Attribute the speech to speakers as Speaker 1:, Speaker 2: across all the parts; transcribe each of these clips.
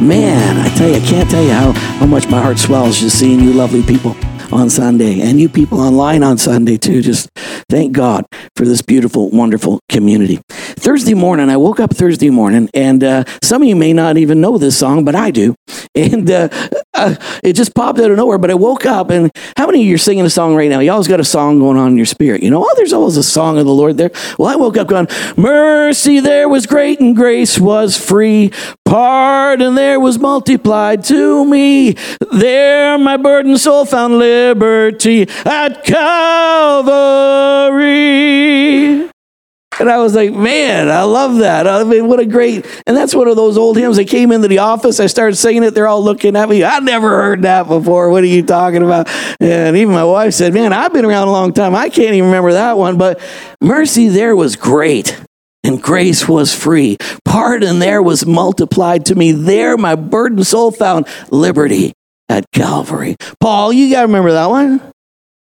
Speaker 1: Man, I tell you, I can't tell you how, how much my heart swells just seeing you lovely people on Sunday and you people online on Sunday too. Just thank God for this beautiful, wonderful community. Thursday morning, I woke up Thursday morning, and uh, some of you may not even know this song, but I do. And uh, uh, it just popped out of nowhere. But I woke up, and how many of you are singing a song right now? You always got a song going on in your spirit. You know, oh, there's always a song of the Lord there. Well, I woke up going, Mercy there was great, and grace was free. Pardon there was multiplied to me. There my burdened soul found liberty at Calvary. And I was like, man, I love that. I mean, what a great, and that's one of those old hymns that came into the office. I started singing it. They're all looking at me. I never heard that before. What are you talking about? And even my wife said, man, I've been around a long time. I can't even remember that one. But mercy there was great and grace was free. Pardon there was multiplied to me. There my burdened soul found liberty at Calvary. Paul, you got to remember that one.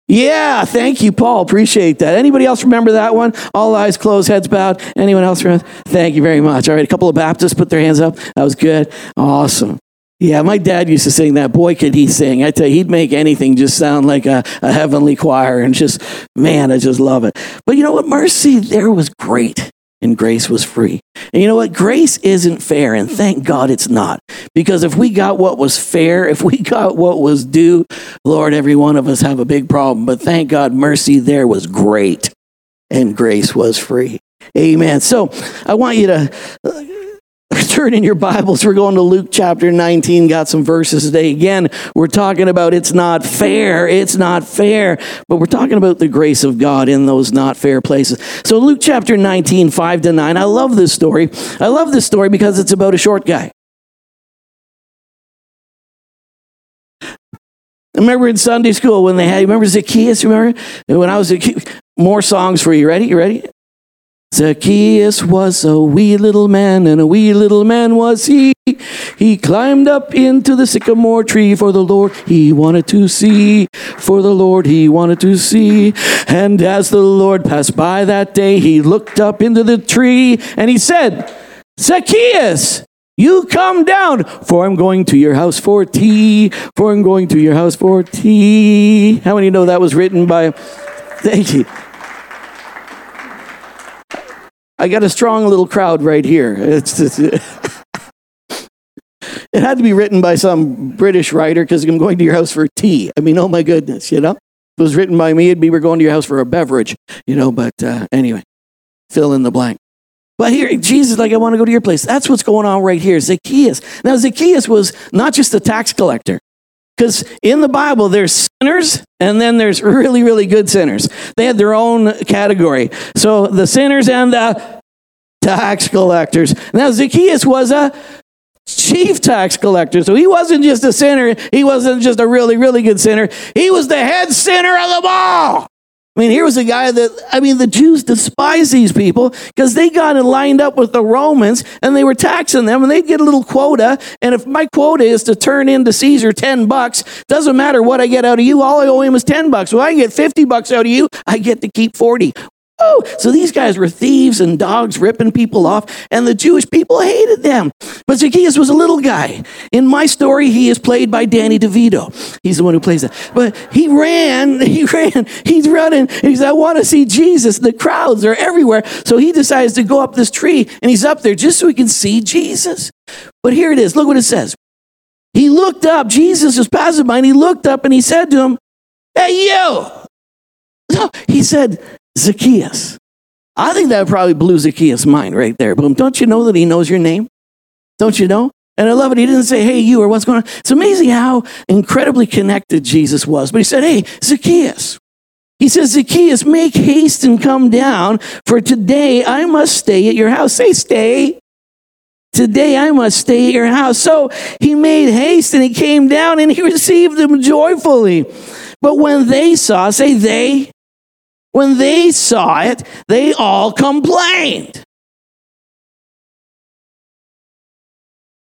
Speaker 1: Yeah, thank you, Paul. Appreciate that. Anybody else remember that one? All eyes closed, heads bowed. Anyone else remember? Thank you very much. All right, a couple of Baptists put their hands up. That was good. Awesome. Yeah, my dad used to sing that. Boy, could he sing. I tell you, he'd make anything just sound like a, a heavenly choir. And just, man, I just love it. But you know what? Mercy there was great and grace was free. And you know what? Grace isn't fair, and thank God it's not. Because if we got what was fair, if we got what was due, Lord, every one of us have a big problem. But thank God, mercy there was great, and grace was free. Amen. So I want you to turn in your Bibles. We're going to Luke chapter 19. Got some verses today. Again, we're talking about it's not fair. It's not fair. But we're talking about the grace of God in those not fair places. So, Luke chapter 19, 5 to 9. I love this story. I love this story because it's about a short guy. I remember in Sunday school when they had, remember Zacchaeus? Remember? When I was a kid? more songs for you. Ready? You ready? Zacchaeus was a wee little man, and a wee little man was he. He climbed up into the sycamore tree for the Lord he wanted to see. For the Lord he wanted to see. And as the Lord passed by that day, he looked up into the tree and he said, Zacchaeus, you come down, for I'm going to your house for tea. For I'm going to your house for tea. How many know that was written by? Thank you. I got a strong little crowd right here. It's, it's it had to be written by some British writer because I'm going to your house for tea. I mean, oh my goodness, you know? If it was written by me, it'd be we're going to your house for a beverage, you know? But uh, anyway, fill in the blank. But here, Jesus, like, I want to go to your place. That's what's going on right here. Zacchaeus. Now, Zacchaeus was not just a tax collector. Because in the Bible, there's sinners and then there's really, really good sinners. They had their own category. So the sinners and the tax collectors. Now, Zacchaeus was a chief tax collector. So he wasn't just a sinner, he wasn't just a really, really good sinner. He was the head sinner of them all. I mean, here was a guy that, I mean, the Jews despise these people because they got lined up with the Romans and they were taxing them and they'd get a little quota. And if my quota is to turn into Caesar 10 bucks, doesn't matter what I get out of you, all I owe him is 10 bucks. Well, I get 50 bucks out of you, I get to keep 40. Oh, so these guys were thieves and dogs ripping people off, and the Jewish people hated them. But Zacchaeus was a little guy. In my story, he is played by Danny DeVito. He's the one who plays that. But he ran, he ran, he's running, and he said, I want to see Jesus. The crowds are everywhere. So he decides to go up this tree, and he's up there just so he can see Jesus. But here it is. Look what it says. He looked up, Jesus was passing by, and he looked up and he said to him, Hey, you! No, he said, Zacchaeus. I think that probably blew Zacchaeus' mind right there. Boom. don't you know that he knows your name? Don't you know? And I love it. He didn't say, hey, you, or what's going on. It's amazing how incredibly connected Jesus was. But he said, hey, Zacchaeus. He says, Zacchaeus, make haste and come down, for today I must stay at your house. Say, stay. Today I must stay at your house. So he made haste and he came down and he received them joyfully. But when they saw, say they, when they saw it, they all complained.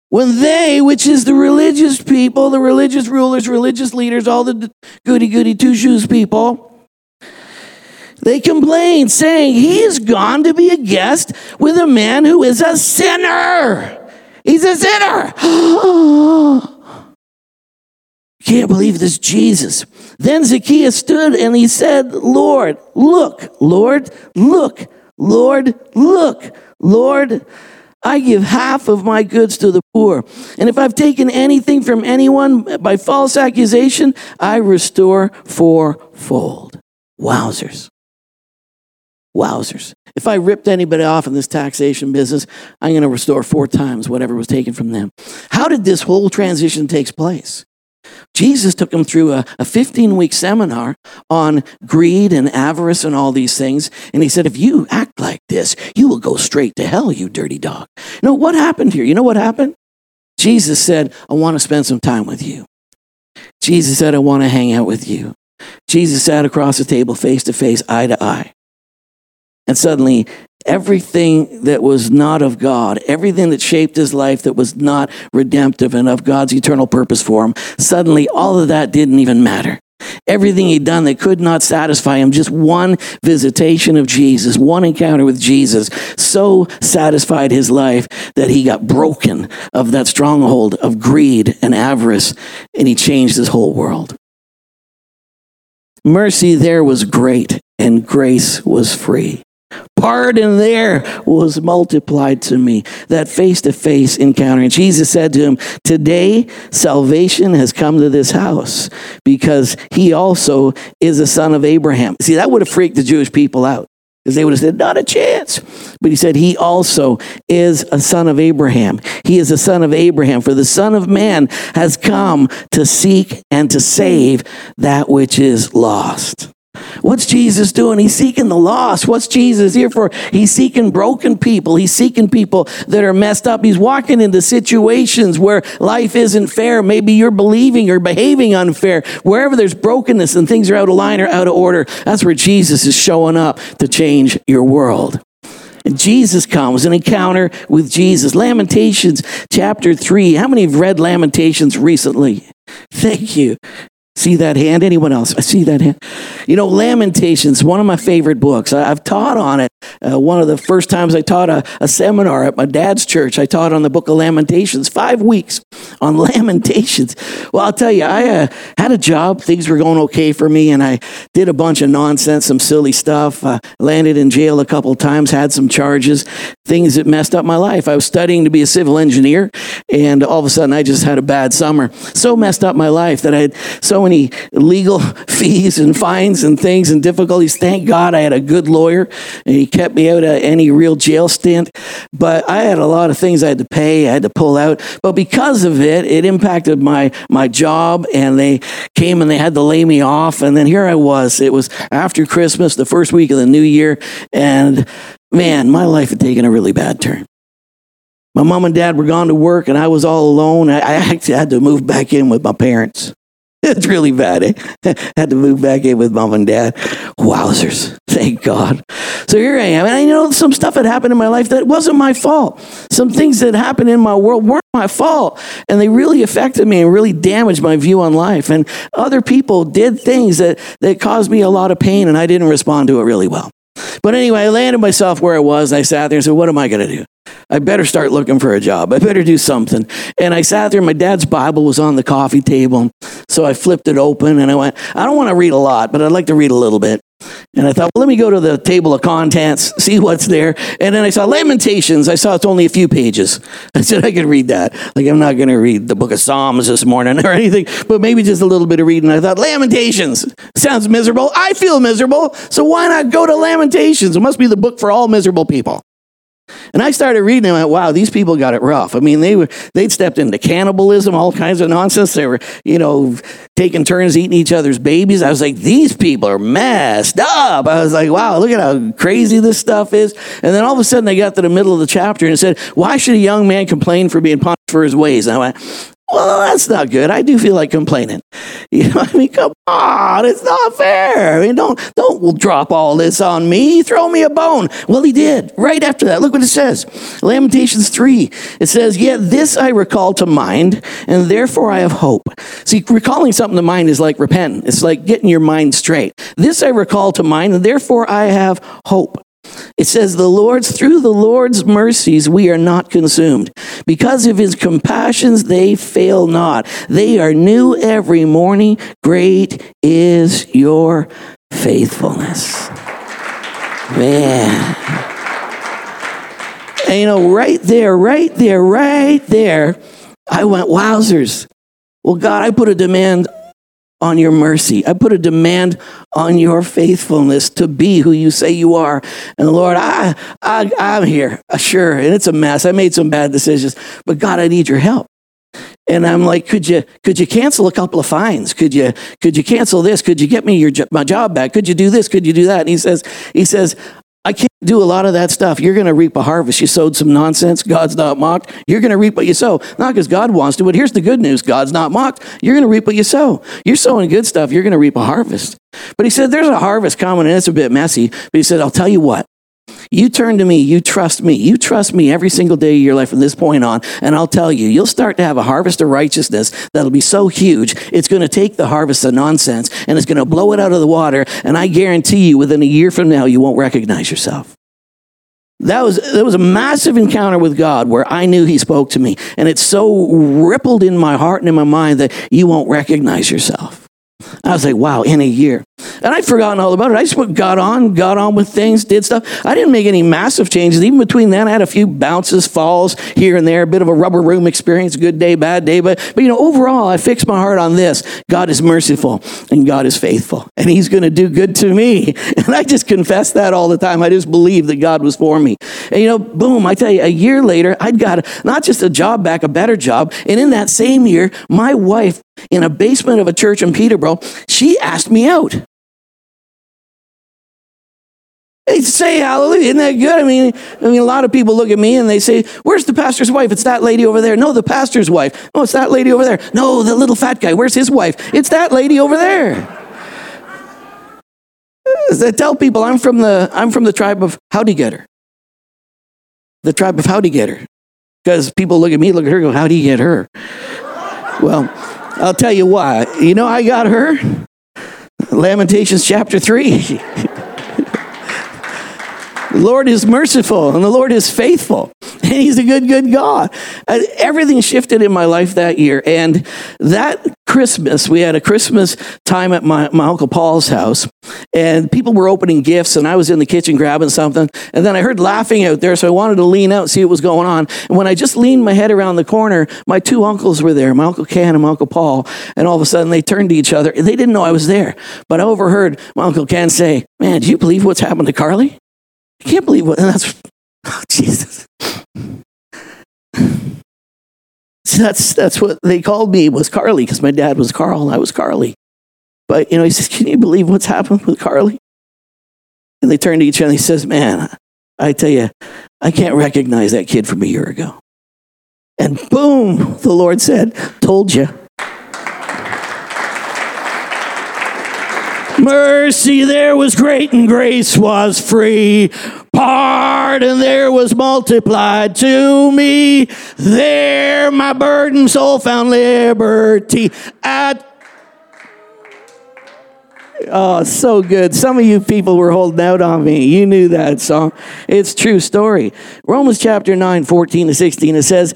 Speaker 1: When they, which is the religious people, the religious rulers, religious leaders, all the goody goody two shoes people, they complained, saying, He is gone to be a guest with a man who is a sinner. He's a sinner. Can't believe this Jesus. Then Zacchaeus stood and he said, Lord, look, Lord, look, Lord, look, Lord. I give half of my goods to the poor. And if I've taken anything from anyone by false accusation, I restore fourfold. Wowzers. Wowzers. If I ripped anybody off in this taxation business, I'm going to restore four times whatever was taken from them. How did this whole transition take place? Jesus took him through a, a 15 week seminar on greed and avarice and all these things. And he said, if you act like this, you will go straight to hell, you dirty dog. You know what happened here? You know what happened? Jesus said, I want to spend some time with you. Jesus said, I want to hang out with you. Jesus sat across the table face to face, eye to eye. And suddenly, everything that was not of God, everything that shaped his life that was not redemptive and of God's eternal purpose for him, suddenly all of that didn't even matter. Everything he'd done that could not satisfy him, just one visitation of Jesus, one encounter with Jesus, so satisfied his life that he got broken of that stronghold of greed and avarice, and he changed his whole world. Mercy there was great, and grace was free pardon there was multiplied to me. That face to face encounter. And Jesus said to him, Today salvation has come to this house because he also is a son of Abraham. See, that would have freaked the Jewish people out because they would have said, Not a chance. But he said, He also is a son of Abraham. He is a son of Abraham. For the Son of Man has come to seek and to save that which is lost. What's Jesus doing? He's seeking the lost. What's Jesus here for? He's seeking broken people. He's seeking people that are messed up. He's walking into situations where life isn't fair. Maybe you're believing or behaving unfair. Wherever there's brokenness and things are out of line or out of order, that's where Jesus is showing up to change your world. And Jesus comes, an encounter with Jesus. Lamentations chapter 3. How many have read Lamentations recently? Thank you. See that hand? Anyone else? I see that hand. You know, Lamentations, one of my favorite books. I, have taught on it. Uh, one of the first times I taught a, a, seminar at my dad's church, I taught on the book of Lamentations, five weeks on Lamentations. Well, I'll tell you, I uh, had a job. Things were going okay for me, and I did a bunch of nonsense, some silly stuff. Uh, landed in jail a couple times, had some charges, things that messed up my life. I was studying to be a civil engineer, and all of a sudden I just had a bad summer. So messed up my life that I had so many legal fees and fines and things and difficulties. Thank God I had a good lawyer and he kept me out of any real jail stint. But I had a lot of things I had to pay, I had to pull out. But because of it, it impacted my, my job and they came and they had to lay me off. And then here I was. It was after Christmas, the first week of the new year. And man, my life had taken a really bad turn. My mom and dad were gone to work and I was all alone. I, I actually had to move back in with my parents. It's really bad. Eh? Had to move back in with mom and dad. Wowzers. Thank God. So here I am. And I know some stuff had happened in my life that wasn't my fault. Some things that happened in my world weren't my fault. And they really affected me and really damaged my view on life. And other people did things that, that caused me a lot of pain, and I didn't respond to it really well. But anyway, I landed myself where I was. I sat there and said, What am I going to do? I better start looking for a job. I better do something. And I sat there. My dad's Bible was on the coffee table. So I flipped it open and I went, I don't want to read a lot, but I'd like to read a little bit. And I thought, well, let me go to the table of contents, see what's there. And then I saw Lamentations. I saw it's only a few pages. I said, I can read that. Like, I'm not going to read the book of Psalms this morning or anything, but maybe just a little bit of reading. I thought, Lamentations sounds miserable. I feel miserable. So why not go to Lamentations? It must be the book for all miserable people. And I started reading and I went, wow, these people got it rough. I mean, they were they'd stepped into cannibalism, all kinds of nonsense. They were, you know, taking turns eating each other's babies. I was like, these people are messed up. I was like, wow, look at how crazy this stuff is. And then all of a sudden they got to the middle of the chapter and said, Why should a young man complain for being punished for his ways? And I went, well, that's not good. I do feel like complaining. You know, I mean, come on, it's not fair. I mean, don't don't drop all this on me. Throw me a bone. Well, he did right after that. Look what it says, Lamentations three. It says, "Yet this I recall to mind, and therefore I have hope." See, recalling something to mind is like repent. It's like getting your mind straight. This I recall to mind, and therefore I have hope. It says, The Lord's, through the Lord's mercies, we are not consumed. Because of his compassions, they fail not. They are new every morning. Great is your faithfulness. Man. And you know, right there, right there, right there, I went, wowzers. Well, God, I put a demand on your mercy. I put a demand on your faithfulness to be who you say you are. And Lord, I, I, I'm here, uh, sure, and it's a mess. I made some bad decisions, but God, I need your help. And I'm like, could you could you cancel a couple of fines? Could you could you cancel this? Could you get me your my job back? Could you do this? Could you do that? And he says he says I can't do a lot of that stuff. You're going to reap a harvest. You sowed some nonsense. God's not mocked. You're going to reap what you sow. Not because God wants to, but here's the good news God's not mocked. You're going to reap what you sow. You're sowing good stuff. You're going to reap a harvest. But he said, There's a harvest coming, and it's a bit messy. But he said, I'll tell you what. You turn to me, you trust me, you trust me every single day of your life from this point on, and I'll tell you, you'll start to have a harvest of righteousness that'll be so huge, it's going to take the harvest of nonsense and it's going to blow it out of the water, and I guarantee you, within a year from now, you won't recognize yourself. That was, that was a massive encounter with God where I knew He spoke to me. And it's so rippled in my heart and in my mind that you won't recognize yourself. I was like, wow, in a year. And I'd forgotten all about it. I just got on, got on with things, did stuff. I didn't make any massive changes. Even between then, I had a few bounces, falls here and there, a bit of a rubber room experience, good day, bad day. But, but you know, overall, I fixed my heart on this. God is merciful and God is faithful. And He's going to do good to me. And I just confess that all the time. I just believe that God was for me. And you know, boom, I tell you, a year later, I'd got not just a job back, a better job. And in that same year, my wife in a basement of a church in Peterborough, she asked me out. They say hallelujah. Isn't that good? I mean, I mean, a lot of people look at me and they say, Where's the pastor's wife? It's that lady over there. No, the pastor's wife. No, it's that lady over there. No, the little fat guy. Where's his wife? It's that lady over there. I tell people I'm from the I'm from the tribe of Howdy Getter. The tribe of Howdy Getter. Because people look at me, look at her, go, How do you get her? Well, I'll tell you why. You know, I got her. Lamentations chapter 3. The Lord is merciful and the Lord is faithful. And He's a good, good God. Uh, everything shifted in my life that year. And that Christmas, we had a Christmas time at my, my Uncle Paul's house. And people were opening gifts, and I was in the kitchen grabbing something. And then I heard laughing out there, so I wanted to lean out and see what was going on. And when I just leaned my head around the corner, my two uncles were there, my Uncle Ken and my Uncle Paul. And all of a sudden, they turned to each other. They didn't know I was there. But I overheard my Uncle Ken say, Man, do you believe what's happened to Carly? I can't believe what, and that's, oh, Jesus. That's, that's what they called me was Carly because my dad was Carl and I was Carly. But, you know, he says, can you believe what's happened with Carly? And they turned to each other and he says, man, I tell you, I can't recognize that kid from a year ago. And boom, the Lord said, told you. Mercy there was great and grace was free. Pardon there was multiplied to me. There my burdened soul found liberty. At Oh, so good. Some of you people were holding out on me. You knew that song. It's true story. Romans chapter 9, 14 to 16, it says,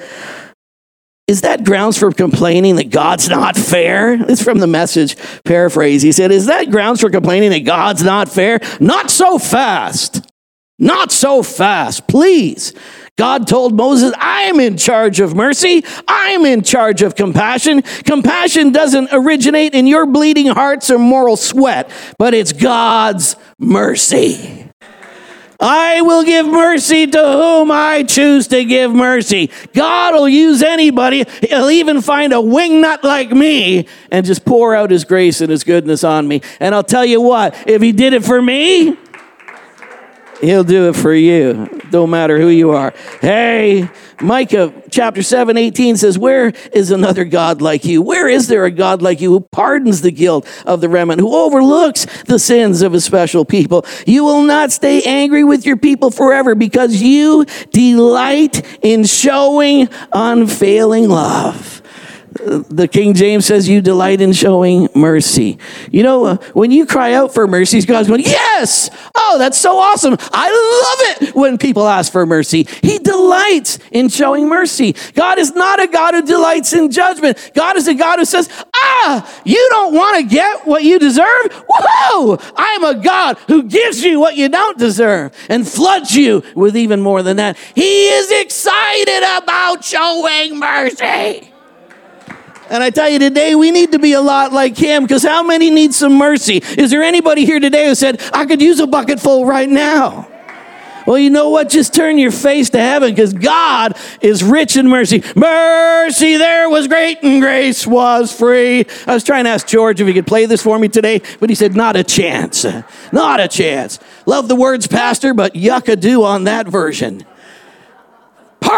Speaker 1: is that grounds for complaining that God's not fair? It's from the message paraphrase. He said, Is that grounds for complaining that God's not fair? Not so fast. Not so fast, please. God told Moses, I'm in charge of mercy. I'm in charge of compassion. Compassion doesn't originate in your bleeding hearts or moral sweat, but it's God's mercy. I will give mercy to whom I choose to give mercy. God will use anybody. He'll even find a wingnut like me and just pour out his grace and his goodness on me. And I'll tell you what, if he did it for me, He'll do it for you. Don't matter who you are. Hey, Micah chapter 7, 18 says, Where is another God like you? Where is there a God like you who pardons the guilt of the remnant, who overlooks the sins of a special people? You will not stay angry with your people forever because you delight in showing unfailing love the King James says you delight in showing mercy. You know, uh, when you cry out for mercy, God's going, Yes! Oh, that's so awesome. I love it when people ask for mercy. He delights in showing mercy. God is not a God who delights in judgment. God is a God who says, Ah, you don't want to get what you deserve? Whoa! I am a God who gives you what you don't deserve and floods you with even more than that. He is excited about showing mercy. And I tell you today, we need to be a lot like him because how many need some mercy? Is there anybody here today who said, I could use a bucket full right now? Well, you know what? Just turn your face to heaven because God is rich in mercy. Mercy there was great and grace was free. I was trying to ask George if he could play this for me today, but he said, not a chance. Not a chance. Love the words, Pastor, but yucca do on that version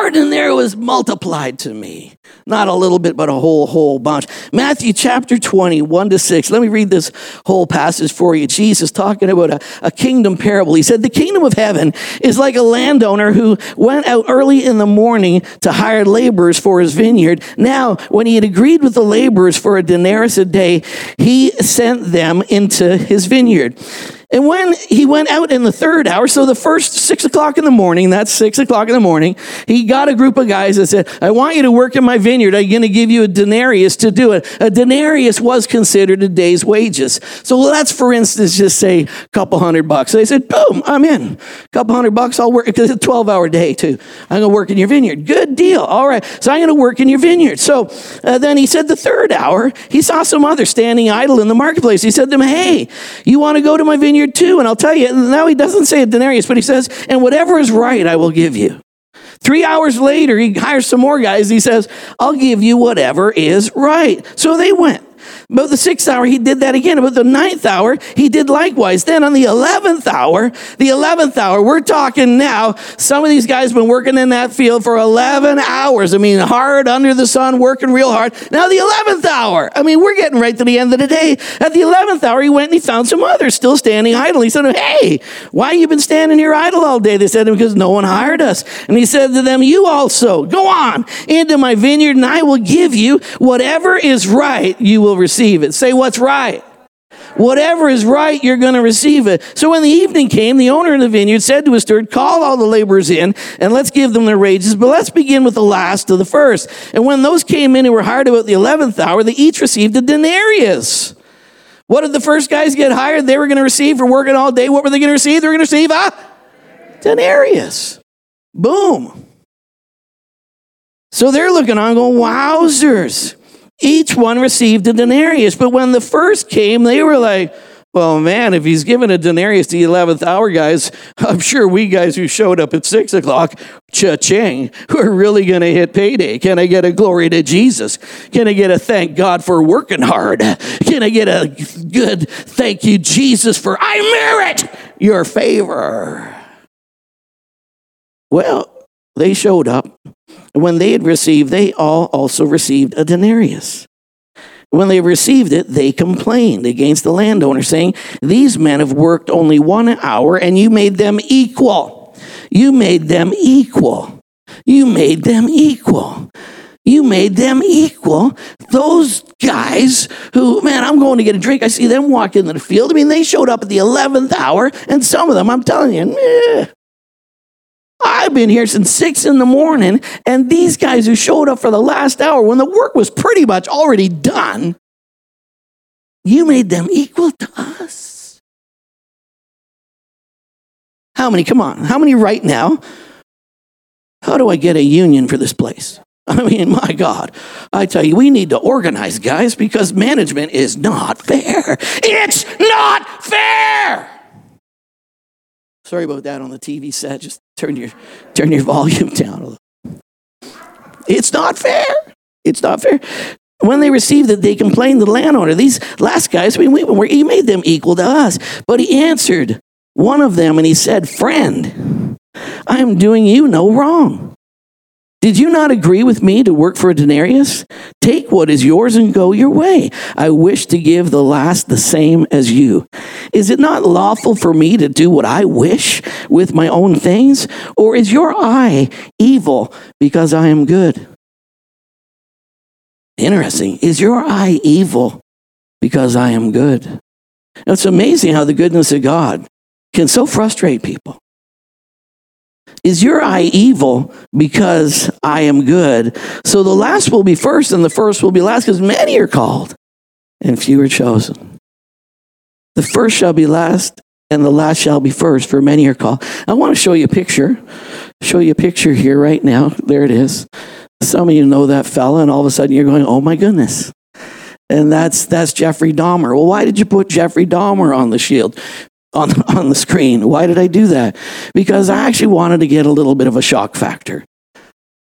Speaker 1: pardon there was multiplied to me. Not a little bit, but a whole, whole bunch. Matthew chapter 20, 1 to 6. Let me read this whole passage for you. Jesus talking about a, a kingdom parable. He said, The kingdom of heaven is like a landowner who went out early in the morning to hire laborers for his vineyard. Now, when he had agreed with the laborers for a denarius a day, he sent them into his vineyard. And when he went out in the third hour, so the first six o'clock in the morning, that's six o'clock in the morning, he got a group of guys that said, I want you to work in my vineyard. I'm going to give you a denarius to do it. A denarius was considered a day's wages. So let's, for instance, just say a couple hundred bucks. They said, boom, I'm in. A couple hundred bucks, I'll work, because it's a 12 hour day too. I'm going to work in your vineyard. Good deal. All right. So I'm going to work in your vineyard. So uh, then he said the third hour, he saw some others standing idle in the marketplace. He said to them, hey, you want to go to my vineyard? Vineyard too. And I'll tell you, now he doesn't say a denarius, but he says, and whatever is right, I will give you. Three hours later, he hires some more guys. He says, I'll give you whatever is right. So they went. About the sixth hour, he did that again. About the ninth hour, he did likewise. Then on the 11th hour, the 11th hour, we're talking now, some of these guys been working in that field for 11 hours. I mean, hard under the sun, working real hard. Now the 11th hour, I mean, we're getting right to the end of the day. At the 11th hour, he went and he found some others still standing idle. He said, hey, why you been standing here idle all day? They said, because no one hired us. And he said to them, you also, go on into my vineyard and I will give you whatever is right you will receive it. Say what's right. Whatever is right, you're going to receive it. So when the evening came, the owner of the vineyard said to his steward, Call all the laborers in and let's give them their wages, but let's begin with the last of the first. And when those came in who were hired about the 11th hour, they each received a denarius. What did the first guys get hired? They were going to receive for working all day. What were they going to receive? They were going to receive a denarius. Boom. So they're looking on going, wowzers. Each one received a denarius. But when the first came, they were like, well, man, if he's given a denarius to the 11th hour guys, I'm sure we guys who showed up at 6 o'clock, cha-ching, we're really going to hit payday. Can I get a glory to Jesus? Can I get a thank God for working hard? Can I get a good thank you, Jesus, for I merit your favor? Well, they showed up when they had received, they all also received a denarius. When they received it, they complained against the landowner, saying, These men have worked only one hour, and you made them equal. You made them equal. You made them equal. You made them equal. Those guys who, man, I'm going to get a drink. I see them walk into the field. I mean, they showed up at the 11th hour, and some of them, I'm telling you, meh, I've been here since six in the morning, and these guys who showed up for the last hour when the work was pretty much already done, you made them equal to us. How many? Come on. How many right now? How do I get a union for this place? I mean, my God, I tell you, we need to organize, guys, because management is not fair. It's not fair. Sorry about that on the TV set. Just turn your turn your volume down a little. It's not fair. It's not fair. When they received it, they complained to the landowner. These last guys, I mean, we, we, he made them equal to us. But he answered one of them and he said, Friend, I am doing you no wrong. Did you not agree with me to work for a denarius? Take what is yours and go your way. I wish to give the last the same as you. Is it not lawful for me to do what I wish with my own things? Or is your eye evil because I am good? Interesting. Is your eye evil because I am good? It's amazing how the goodness of God can so frustrate people. Is your eye evil because I am good? So the last will be first and the first will be last because many are called and few are chosen. The first shall be last and the last shall be first, for many are called. I want to show you a picture. Show you a picture here right now. There it is. Some of you know that fella, and all of a sudden you're going, oh my goodness. And that's that's Jeffrey Dahmer. Well, why did you put Jeffrey Dahmer on the shield? On, on the screen. Why did I do that? Because I actually wanted to get a little bit of a shock factor.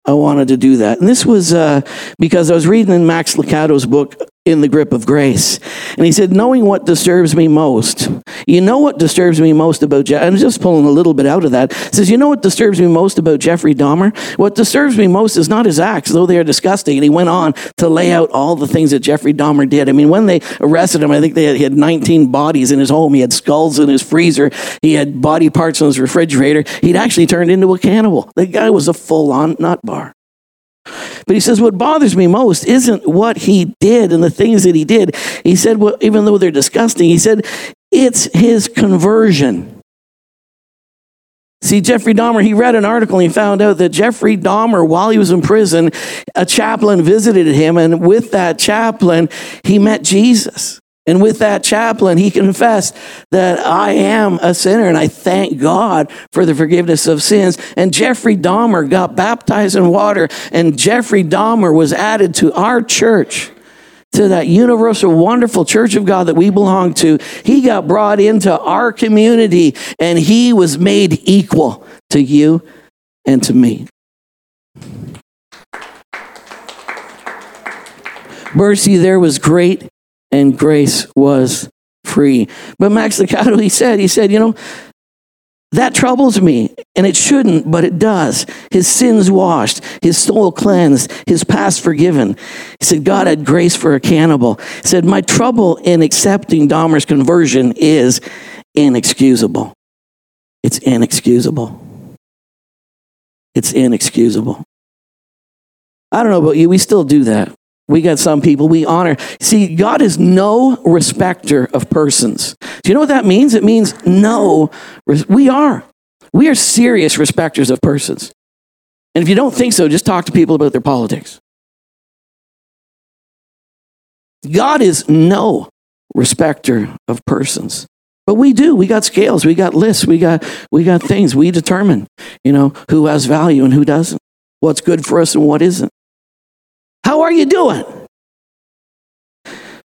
Speaker 1: I wanted to do that. And this was uh, because I was reading in Max Lucado's book, in the grip of grace. And he said, knowing what disturbs me most. You know what disturbs me most about Jeff? I'm just pulling a little bit out of that. He says, you know what disturbs me most about Jeffrey Dahmer? What disturbs me most is not his acts, though they are disgusting. And he went on to lay out all the things that Jeffrey Dahmer did. I mean, when they arrested him, I think they had, he had 19 bodies in his home. He had skulls in his freezer. He had body parts in his refrigerator. He'd actually turned into a cannibal. The guy was a full on nut bar. But he says, What bothers me most isn't what he did and the things that he did. He said, well, Even though they're disgusting, he said, It's his conversion. See, Jeffrey Dahmer, he read an article and he found out that Jeffrey Dahmer, while he was in prison, a chaplain visited him, and with that chaplain, he met Jesus. And with that chaplain, he confessed that I am a sinner and I thank God for the forgiveness of sins. And Jeffrey Dahmer got baptized in water, and Jeffrey Dahmer was added to our church. To that universal, wonderful church of God that we belong to. He got brought into our community and he was made equal to you and to me. Mercy there was great and grace was free. But Max Lucado, he said, he said, you know, that troubles me, and it shouldn't, but it does. His sins washed, his soul cleansed, his past forgiven. He said, God had grace for a cannibal. He said, My trouble in accepting Dahmer's conversion is inexcusable. It's inexcusable. It's inexcusable. I don't know about you, we still do that. We got some people we honor. See, God is no respecter of persons. Do you know what that means? It means no. We are. We are serious respecters of persons. And if you don't think so, just talk to people about their politics. God is no respecter of persons. But we do. We got scales, we got lists, we got we got things. We determine, you know, who has value and who doesn't. What's good for us and what isn't. How are you doing?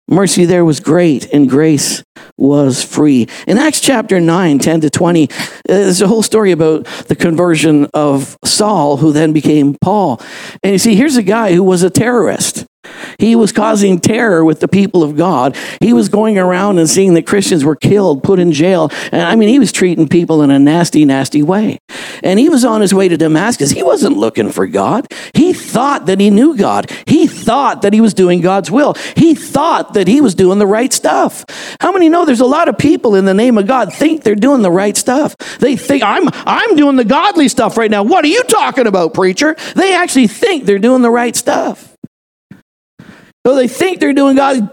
Speaker 1: Mercy there was great, and grace was free. In Acts chapter 9, 10 to 20, there's a whole story about the conversion of Saul, who then became Paul. And you see, here's a guy who was a terrorist. He was causing terror with the people of God. He was going around and seeing that Christians were killed, put in jail. And I mean, he was treating people in a nasty, nasty way. And he was on his way to Damascus. He wasn't looking for God. He thought that he knew God. He thought that he was doing God's will. He thought that he was doing the right stuff. How many know there's a lot of people in the name of God think they're doing the right stuff? They think, I'm, I'm doing the godly stuff right now. What are you talking about, preacher? They actually think they're doing the right stuff. So they think they're doing God.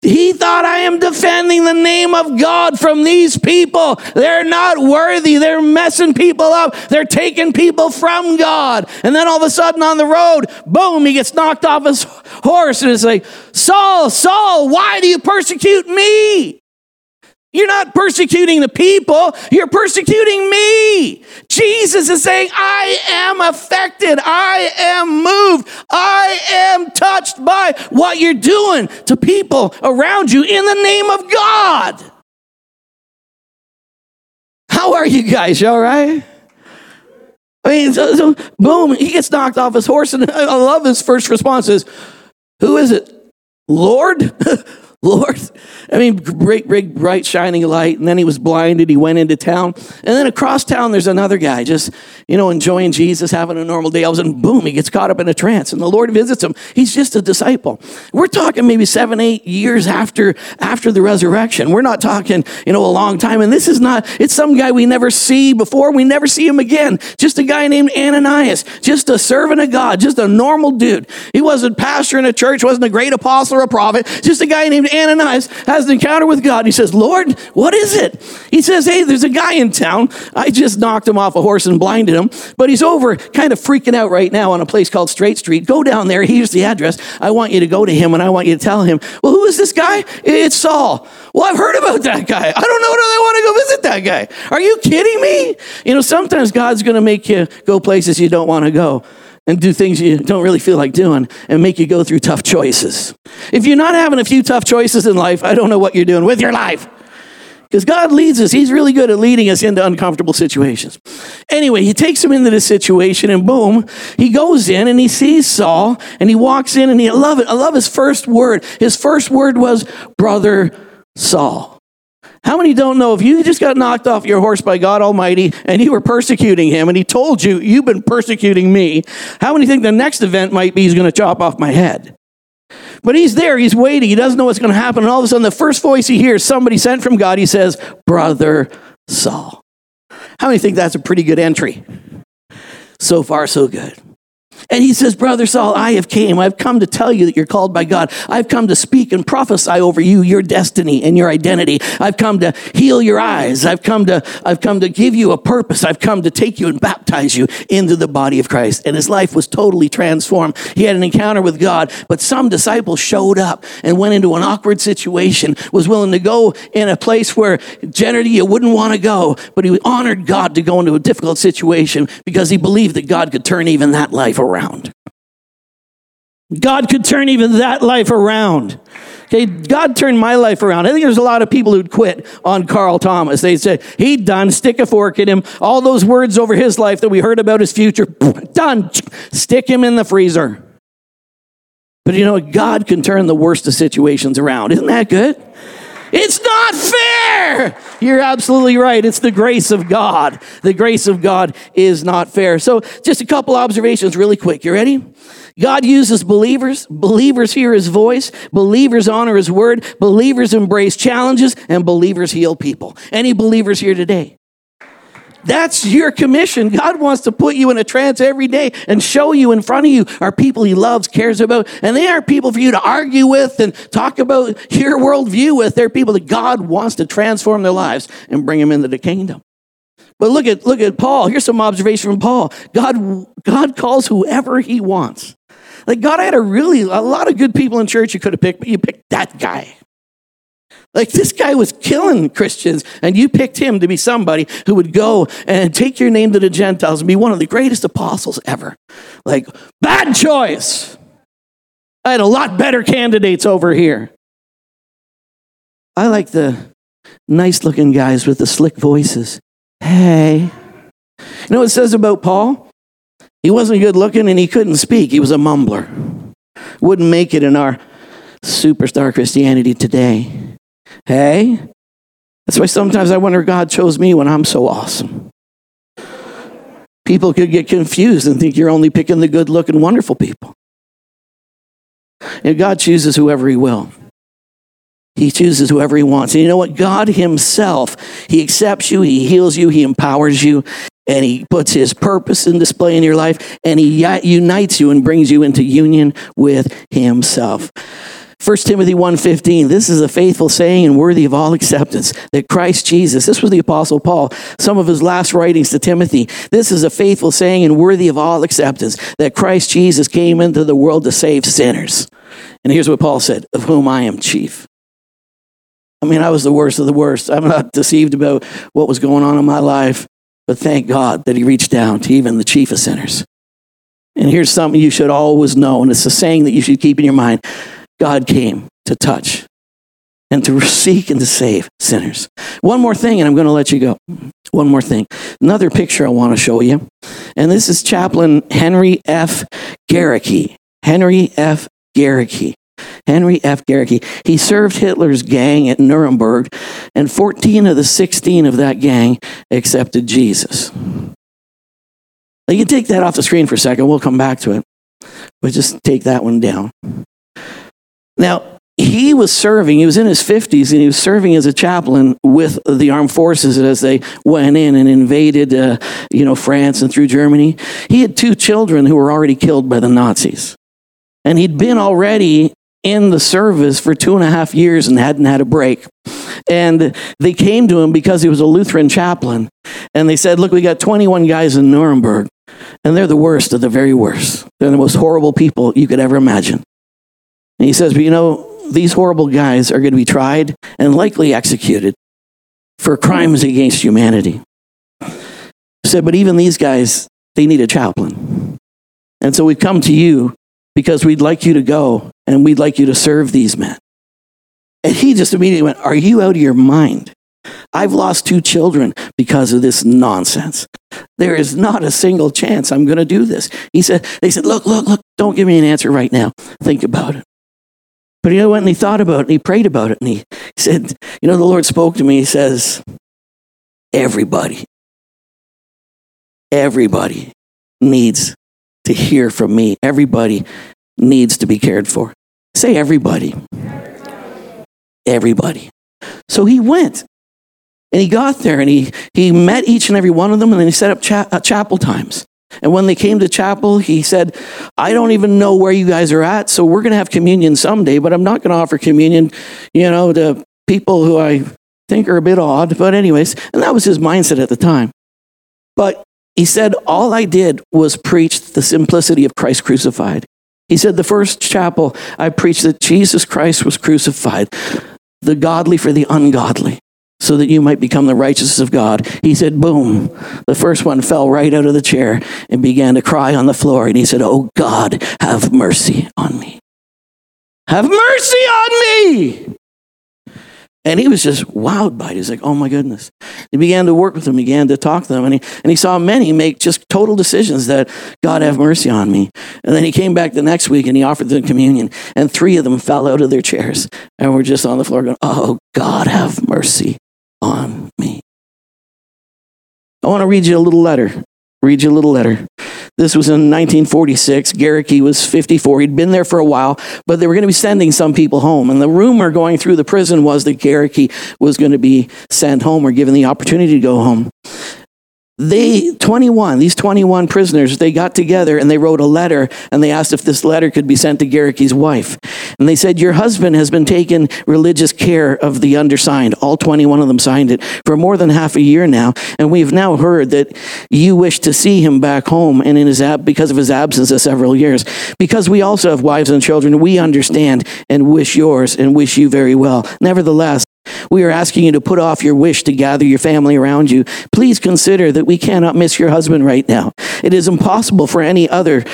Speaker 1: He thought, I am defending the name of God from these people. They're not worthy. They're messing people up. They're taking people from God. And then all of a sudden on the road, boom, he gets knocked off his horse and it's like, Saul, Saul, why do you persecute me? You're not persecuting the people, you're persecuting me. Jesus is saying, I am affected, I am moved, I am touched by what you're doing to people around you in the name of God. How are you guys? You all right? I mean, so, so boom, he gets knocked off his horse, and I love his first response is, Who is it? Lord? Lord. I mean, great, big, bright, shining light. And then he was blinded. He went into town. And then across town, there's another guy just, you know, enjoying Jesus, having a normal day. All of a sudden, boom, he gets caught up in a trance. And the Lord visits him. He's just a disciple. We're talking maybe seven, eight years after, after the resurrection. We're not talking, you know, a long time. And this is not, it's some guy we never see before. We never see him again. Just a guy named Ananias. Just a servant of God. Just a normal dude. He wasn't pastor in a church, wasn't a great apostle or a prophet. Just a guy named Ananias has an encounter with God. He says, Lord, what is it? He says, Hey, there's a guy in town. I just knocked him off a horse and blinded him, but he's over kind of freaking out right now on a place called Straight Street. Go down there. Here's the address. I want you to go to him and I want you to tell him, Well, who is this guy? It's Saul. Well, I've heard about that guy. I don't know whether I want to go visit that guy. Are you kidding me? You know, sometimes God's going to make you go places you don't want to go and do things you don't really feel like doing and make you go through tough choices. If you're not having a few tough choices in life, I don't know what you're doing with your life. Because God leads us. He's really good at leading us into uncomfortable situations. Anyway, he takes him into this situation and boom, he goes in and he sees Saul and he walks in and he I love it. I love his first word. His first word was brother Saul. How many don't know if you just got knocked off your horse by God Almighty and you were persecuting him and he told you, you've been persecuting me? How many think the next event might be he's going to chop off my head? But he's there, he's waiting, he doesn't know what's going to happen. And all of a sudden, the first voice he hears, somebody sent from God, he says, Brother Saul. How many think that's a pretty good entry? So far, so good. And he says, Brother Saul, I have came. I've come to tell you that you're called by God. I've come to speak and prophesy over you your destiny and your identity. I've come to heal your eyes. I've come to, I've come to give you a purpose. I've come to take you and baptize you into the body of Christ. And his life was totally transformed. He had an encounter with God, but some disciples showed up and went into an awkward situation, was willing to go in a place where generally you wouldn't want to go, but he honored God to go into a difficult situation because he believed that God could turn even that life around. God could turn even that life around. Okay, God turned my life around. I think there's a lot of people who'd quit on Carl Thomas. They said, he done, stick a fork in him. All those words over his life that we heard about his future, done, stick him in the freezer. But you know, God can turn the worst of situations around. Isn't that good? It's not fair. You're absolutely right. It's the grace of God. The grace of God is not fair. So, just a couple observations really quick. You ready? God uses believers. Believers hear his voice. Believers honor his word. Believers embrace challenges and believers heal people. Any believers here today? That's your commission. God wants to put you in a trance every day and show you in front of you are people he loves, cares about, and they aren't people for you to argue with and talk about your worldview with. They're people that God wants to transform their lives and bring them into the kingdom. But look at look at Paul. Here's some observation from Paul. God God calls whoever he wants. Like God had a really a lot of good people in church you could have picked, but you picked that guy. Like this guy was killing Christians, and you picked him to be somebody who would go and take your name to the Gentiles and be one of the greatest apostles ever. Like, bad choice. I had a lot better candidates over here. I like the nice looking guys with the slick voices. Hey. You know what it says about Paul? He wasn't good looking and he couldn't speak. He was a mumbler. Wouldn't make it in our superstar Christianity today. Hey? That's why sometimes I wonder God chose me when I'm so awesome. People could get confused and think you're only picking the good looking, wonderful people. And God chooses whoever He will. He chooses whoever He wants. And you know what? God Himself, He accepts you, He heals you, He empowers you, and He puts His purpose in display in your life, and He unites you and brings you into union with Himself. 1 Timothy 1:15 This is a faithful saying and worthy of all acceptance that Christ Jesus this was the apostle Paul some of his last writings to Timothy this is a faithful saying and worthy of all acceptance that Christ Jesus came into the world to save sinners. And here's what Paul said, of whom I am chief. I mean, I was the worst of the worst. I'm not deceived about what was going on in my life, but thank God that he reached down to even the chief of sinners. And here's something you should always know, and it's a saying that you should keep in your mind. God came to touch and to seek and to save sinners. One more thing, and I'm going to let you go. One more thing. Another picture I want to show you. And this is Chaplain Henry F. Gerecke. Henry F. Gerecke. Henry F. Gerecke. He served Hitler's gang at Nuremberg, and 14 of the 16 of that gang accepted Jesus. Now, you can take that off the screen for a second. We'll come back to it. But just take that one down. Now, he was serving, he was in his 50s, and he was serving as a chaplain with the armed forces as they went in and invaded, uh, you know, France and through Germany. He had two children who were already killed by the Nazis. And he'd been already in the service for two and a half years and hadn't had a break. And they came to him because he was a Lutheran chaplain. And they said, Look, we got 21 guys in Nuremberg, and they're the worst of the very worst. They're the most horrible people you could ever imagine. And he says, But you know, these horrible guys are going to be tried and likely executed for crimes against humanity. He said, But even these guys, they need a chaplain. And so we've come to you because we'd like you to go and we'd like you to serve these men. And he just immediately went, Are you out of your mind? I've lost two children because of this nonsense. There is not a single chance I'm going to do this. He said, They said, Look, look, look, don't give me an answer right now. Think about it. But he went and he thought about it and he prayed about it and he said, You know, the Lord spoke to me. He says, Everybody, everybody needs to hear from me. Everybody needs to be cared for. Say everybody. Everybody. So he went and he got there and he, he met each and every one of them and then he set up cha- uh, chapel times. And when they came to chapel, he said, I don't even know where you guys are at, so we're going to have communion someday, but I'm not going to offer communion, you know, to people who I think are a bit odd. But, anyways, and that was his mindset at the time. But he said, All I did was preach the simplicity of Christ crucified. He said, The first chapel, I preached that Jesus Christ was crucified, the godly for the ungodly, so that you might become the righteousness of God. He said, Boom. The first one fell right out of the chair and began to cry on the floor. And he said, Oh God, have mercy on me. Have mercy on me. And he was just wowed by it. He's like, oh my goodness. He began to work with them, began to talk to them, and he, and he saw many make just total decisions that God have mercy on me. And then he came back the next week and he offered them communion, and three of them fell out of their chairs and were just on the floor going, oh, God have mercy on me. I want to read you a little letter. Read you a little letter. This was in 1946. Gerecke was 54. He'd been there for a while, but they were going to be sending some people home. And the rumor going through the prison was that Gerecke was going to be sent home or given the opportunity to go home they 21 these 21 prisoners they got together and they wrote a letter and they asked if this letter could be sent to Gerecke's wife. And they said your husband has been taking religious care of the undersigned. All 21 of them signed it for more than half a year now. And we've now heard that you wish to see him back home and in his ab- because of his absence of several years. Because we also have wives and children we understand and wish yours and wish you very well. Nevertheless we are asking you to put off your wish to gather your family around you. Please consider that we cannot miss your husband right now. It is impossible for any other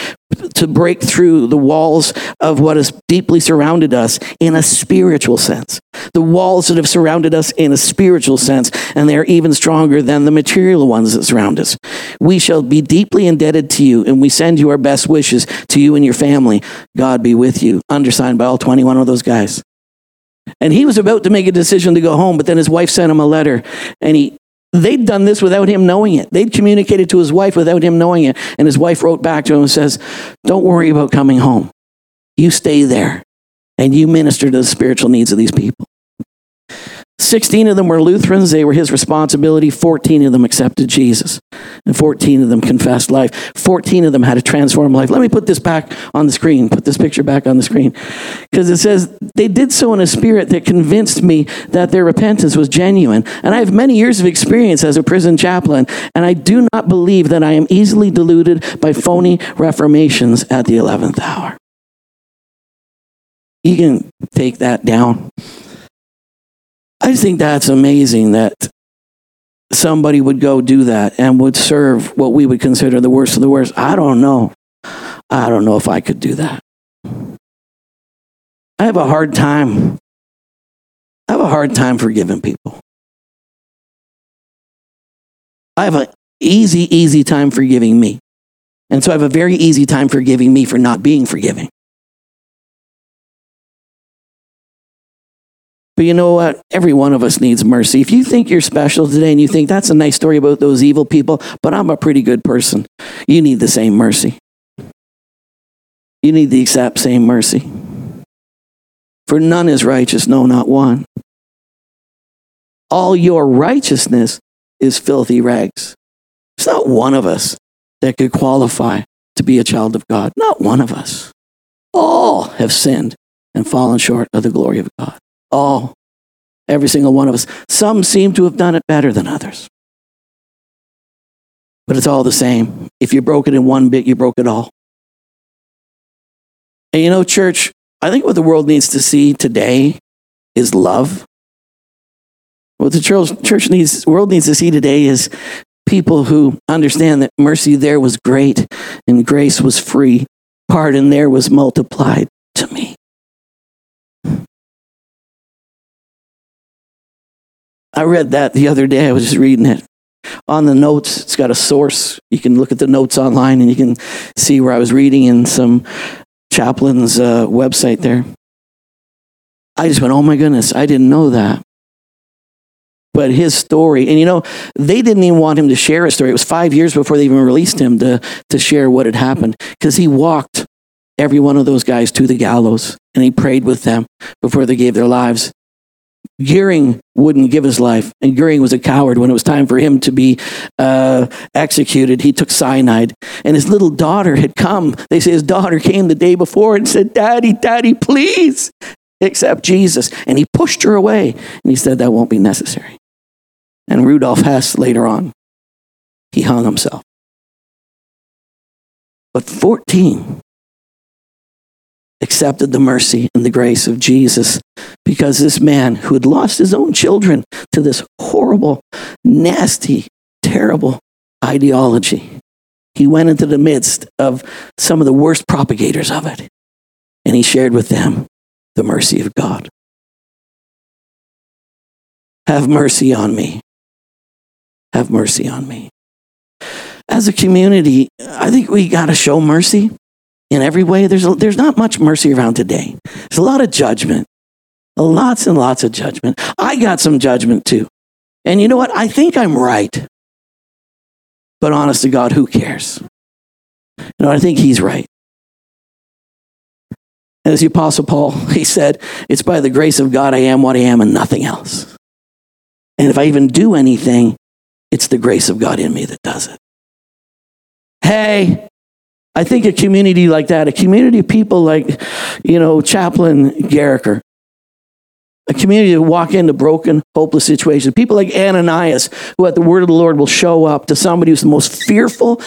Speaker 1: to break through the walls of what has deeply surrounded us in a spiritual sense. The walls that have surrounded us in a spiritual sense, and they are even stronger than the material ones that surround us. We shall be deeply indebted to you, and we send you our best wishes to you and your family. God be with you. Undersigned by all 21 of those guys. And he was about to make a decision to go home, but then his wife sent him a letter. And he, they'd done this without him knowing it. They'd communicated to his wife without him knowing it. And his wife wrote back to him and says, Don't worry about coming home. You stay there and you minister to the spiritual needs of these people. 16 of them were Lutherans. They were his responsibility. 14 of them accepted Jesus. And 14 of them confessed life. 14 of them had a transformed life. Let me put this back on the screen. Put this picture back on the screen. Because it says, they did so in a spirit that convinced me that their repentance was genuine. And I have many years of experience as a prison chaplain. And I do not believe that I am easily deluded by phony reformations at the 11th hour. You can take that down. I just think that's amazing that somebody would go do that and would serve what we would consider the worst of the worst. I don't know. I don't know if I could do that. I have a hard time I have a hard time forgiving people. I have an easy, easy time forgiving me. And so I have a very easy time forgiving me for not being forgiving. But you know what? Every one of us needs mercy. If you think you're special today and you think that's a nice story about those evil people, but I'm a pretty good person, you need the same mercy. You need the exact same mercy. For none is righteous, no, not one. All your righteousness is filthy rags. It's not one of us that could qualify to be a child of God. Not one of us. All have sinned and fallen short of the glory of God. All. Every single one of us. Some seem to have done it better than others. But it's all the same. If you broke it in one bit, you broke it all. And you know, church, I think what the world needs to see today is love. What the church needs, world needs to see today is people who understand that mercy there was great and grace was free. Pardon there was multiplied to me. I read that the other day. I was just reading it. On the notes, it's got a source. You can look at the notes online and you can see where I was reading in some chaplain's uh, website there. I just went, oh my goodness, I didn't know that. But his story, and you know, they didn't even want him to share his story. It was five years before they even released him to, to share what had happened because he walked every one of those guys to the gallows and he prayed with them before they gave their lives. Goering wouldn't give his life, and Goering was a coward. When it was time for him to be uh, executed, he took cyanide. And his little daughter had come. They say his daughter came the day before and said, Daddy, Daddy, please accept Jesus. And he pushed her away, and he said, That won't be necessary. And Rudolf Hess later on, he hung himself. But 14 accepted the mercy and the grace of Jesus because this man who had lost his own children to this horrible, nasty, terrible ideology, he went into the midst of some of the worst propagators of it and he shared with them the mercy of God. Have mercy on me. Have mercy on me. As a community, I think we got to show mercy in every way. There's, a, there's not much mercy around today. There's a lot of judgment, lots and lots of judgment. I got some judgment too. And you know what? I think I'm right. But honest to God, who cares? You know, I think he's right. And as the Apostle Paul, he said, It's by the grace of God I am what I am and nothing else. And if I even do anything, it's the grace of God in me that does it. Hey, I think a community like that, a community of people like, you know, Chaplain Gerecke, a community that walk into broken, hopeless situations. People like Ananias, who at the word of the Lord will show up to somebody who's the most fearful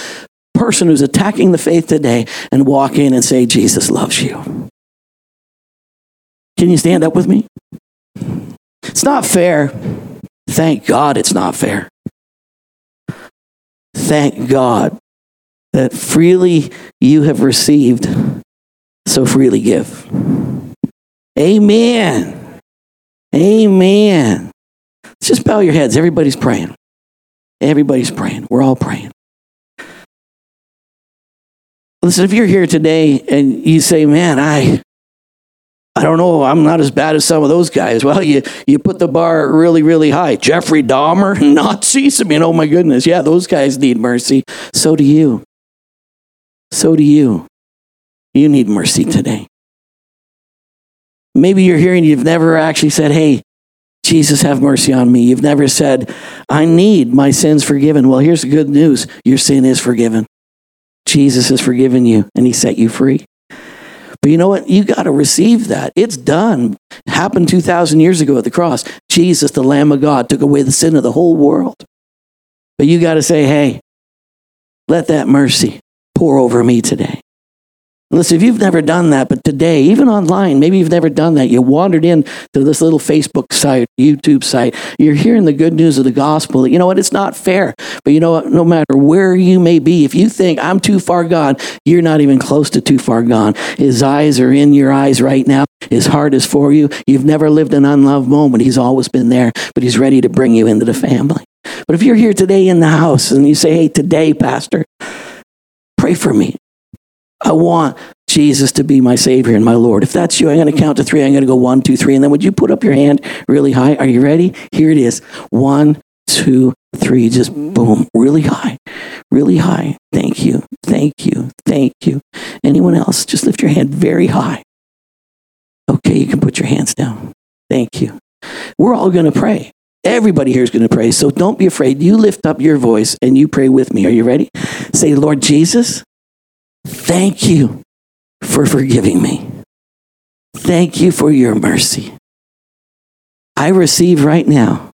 Speaker 1: person who's attacking the faith today and walk in and say, Jesus loves you. Can you stand up with me? It's not fair. Thank God it's not fair. Thank God that freely you have received, so freely give. Amen. Amen. Let's just bow your heads. Everybody's praying. Everybody's praying. We're all praying. Listen, if you're here today and you say, man, I, I don't know, I'm not as bad as some of those guys. Well, you, you put the bar really, really high. Jeffrey Dahmer, Nazis. I mean, oh my goodness. Yeah, those guys need mercy. So do you so do you. You need mercy today. Maybe you're and you've never actually said, Hey, Jesus, have mercy on me. You've never said, I need my sins forgiven. Well, here's the good news your sin is forgiven. Jesus has forgiven you and he set you free. But you know what? You got to receive that. It's done. It happened 2,000 years ago at the cross. Jesus, the Lamb of God, took away the sin of the whole world. But you got to say, hey, let that mercy pour over me today. Listen, if you've never done that, but today, even online, maybe you've never done that, you wandered in to this little Facebook site, YouTube site, you're hearing the good news of the gospel. You know what? It's not fair. But you know what? No matter where you may be, if you think I'm too far gone, you're not even close to too far gone. His eyes are in your eyes right now. His heart is for you. You've never lived an unloved moment. He's always been there, but He's ready to bring you into the family. But if you're here today in the house and you say, hey, today, Pastor, pray for me. I want Jesus to be my Savior and my Lord. If that's you, I'm going to count to three. I'm going to go one, two, three. And then would you put up your hand really high? Are you ready? Here it is. One, two, three. Just boom, really high, really high. Thank you. Thank you. Thank you. Anyone else? Just lift your hand very high. Okay, you can put your hands down. Thank you. We're all going to pray. Everybody here is going to pray. So don't be afraid. You lift up your voice and you pray with me. Are you ready? Say, Lord Jesus, thank you for forgiving me. Thank you for your mercy. I receive right now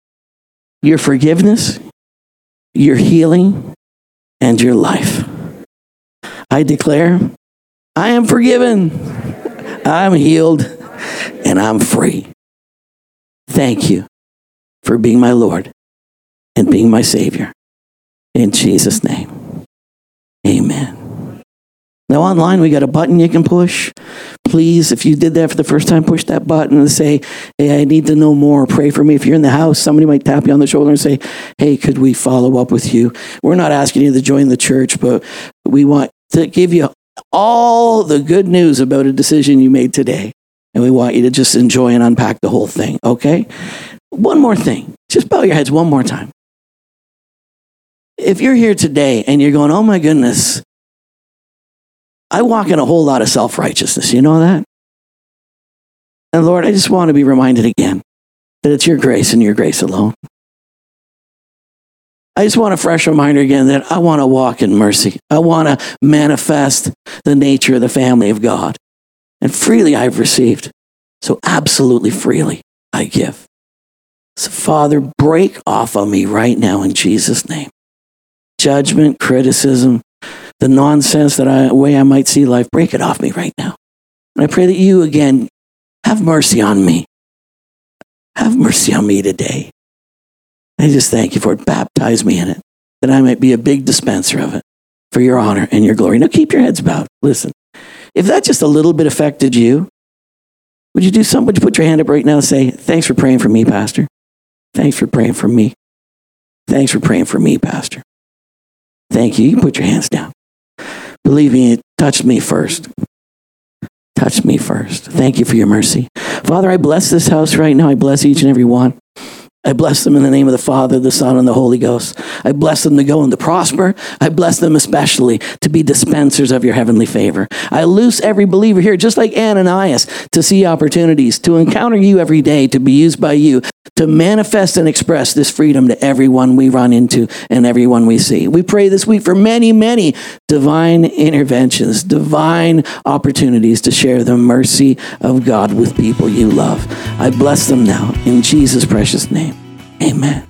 Speaker 1: your forgiveness, your healing, and your life. I declare I am forgiven, I'm healed, and I'm free. Thank you for being my Lord and being my Savior. In Jesus' name, amen. Now, online, we got a button you can push. Please, if you did that for the first time, push that button and say, Hey, I need to know more. Pray for me. If you're in the house, somebody might tap you on the shoulder and say, Hey, could we follow up with you? We're not asking you to join the church, but we want to give you all the good news about a decision you made today. And we want you to just enjoy and unpack the whole thing, okay? One more thing. Just bow your heads one more time. If you're here today and you're going, oh my goodness, I walk in a whole lot of self righteousness. You know that? And Lord, I just want to be reminded again that it's your grace and your grace alone. I just want a fresh reminder again that I want to walk in mercy. I want to manifest the nature of the family of God. And freely I've received. So absolutely freely I give. So, Father, break off of me right now in Jesus' name. Judgment, criticism, the nonsense that I way I might see life, break it off me right now. And I pray that you again have mercy on me. Have mercy on me today. I just thank you for it. Baptize me in it, that I might be a big dispenser of it for your honor and your glory. Now keep your heads bowed. Listen, if that just a little bit affected you, would you do something? Would you put your hand up right now and say, Thanks for praying for me, Pastor? Thanks for praying for me. Thanks for praying for me, Pastor. Thank you. You put your hands down. Believe me, it touched me first. Touch me first. Thank you for your mercy. Father, I bless this house right now. I bless each and every one. I bless them in the name of the Father, the Son, and the Holy Ghost. I bless them to go and to prosper. I bless them especially to be dispensers of your heavenly favor. I loose every believer here, just like Ananias, to see opportunities, to encounter you every day, to be used by you, to manifest and express this freedom to everyone we run into and everyone we see. We pray this week for many, many divine interventions, divine opportunities to share the mercy of God with people you love. I bless them now in Jesus' precious name. Amen.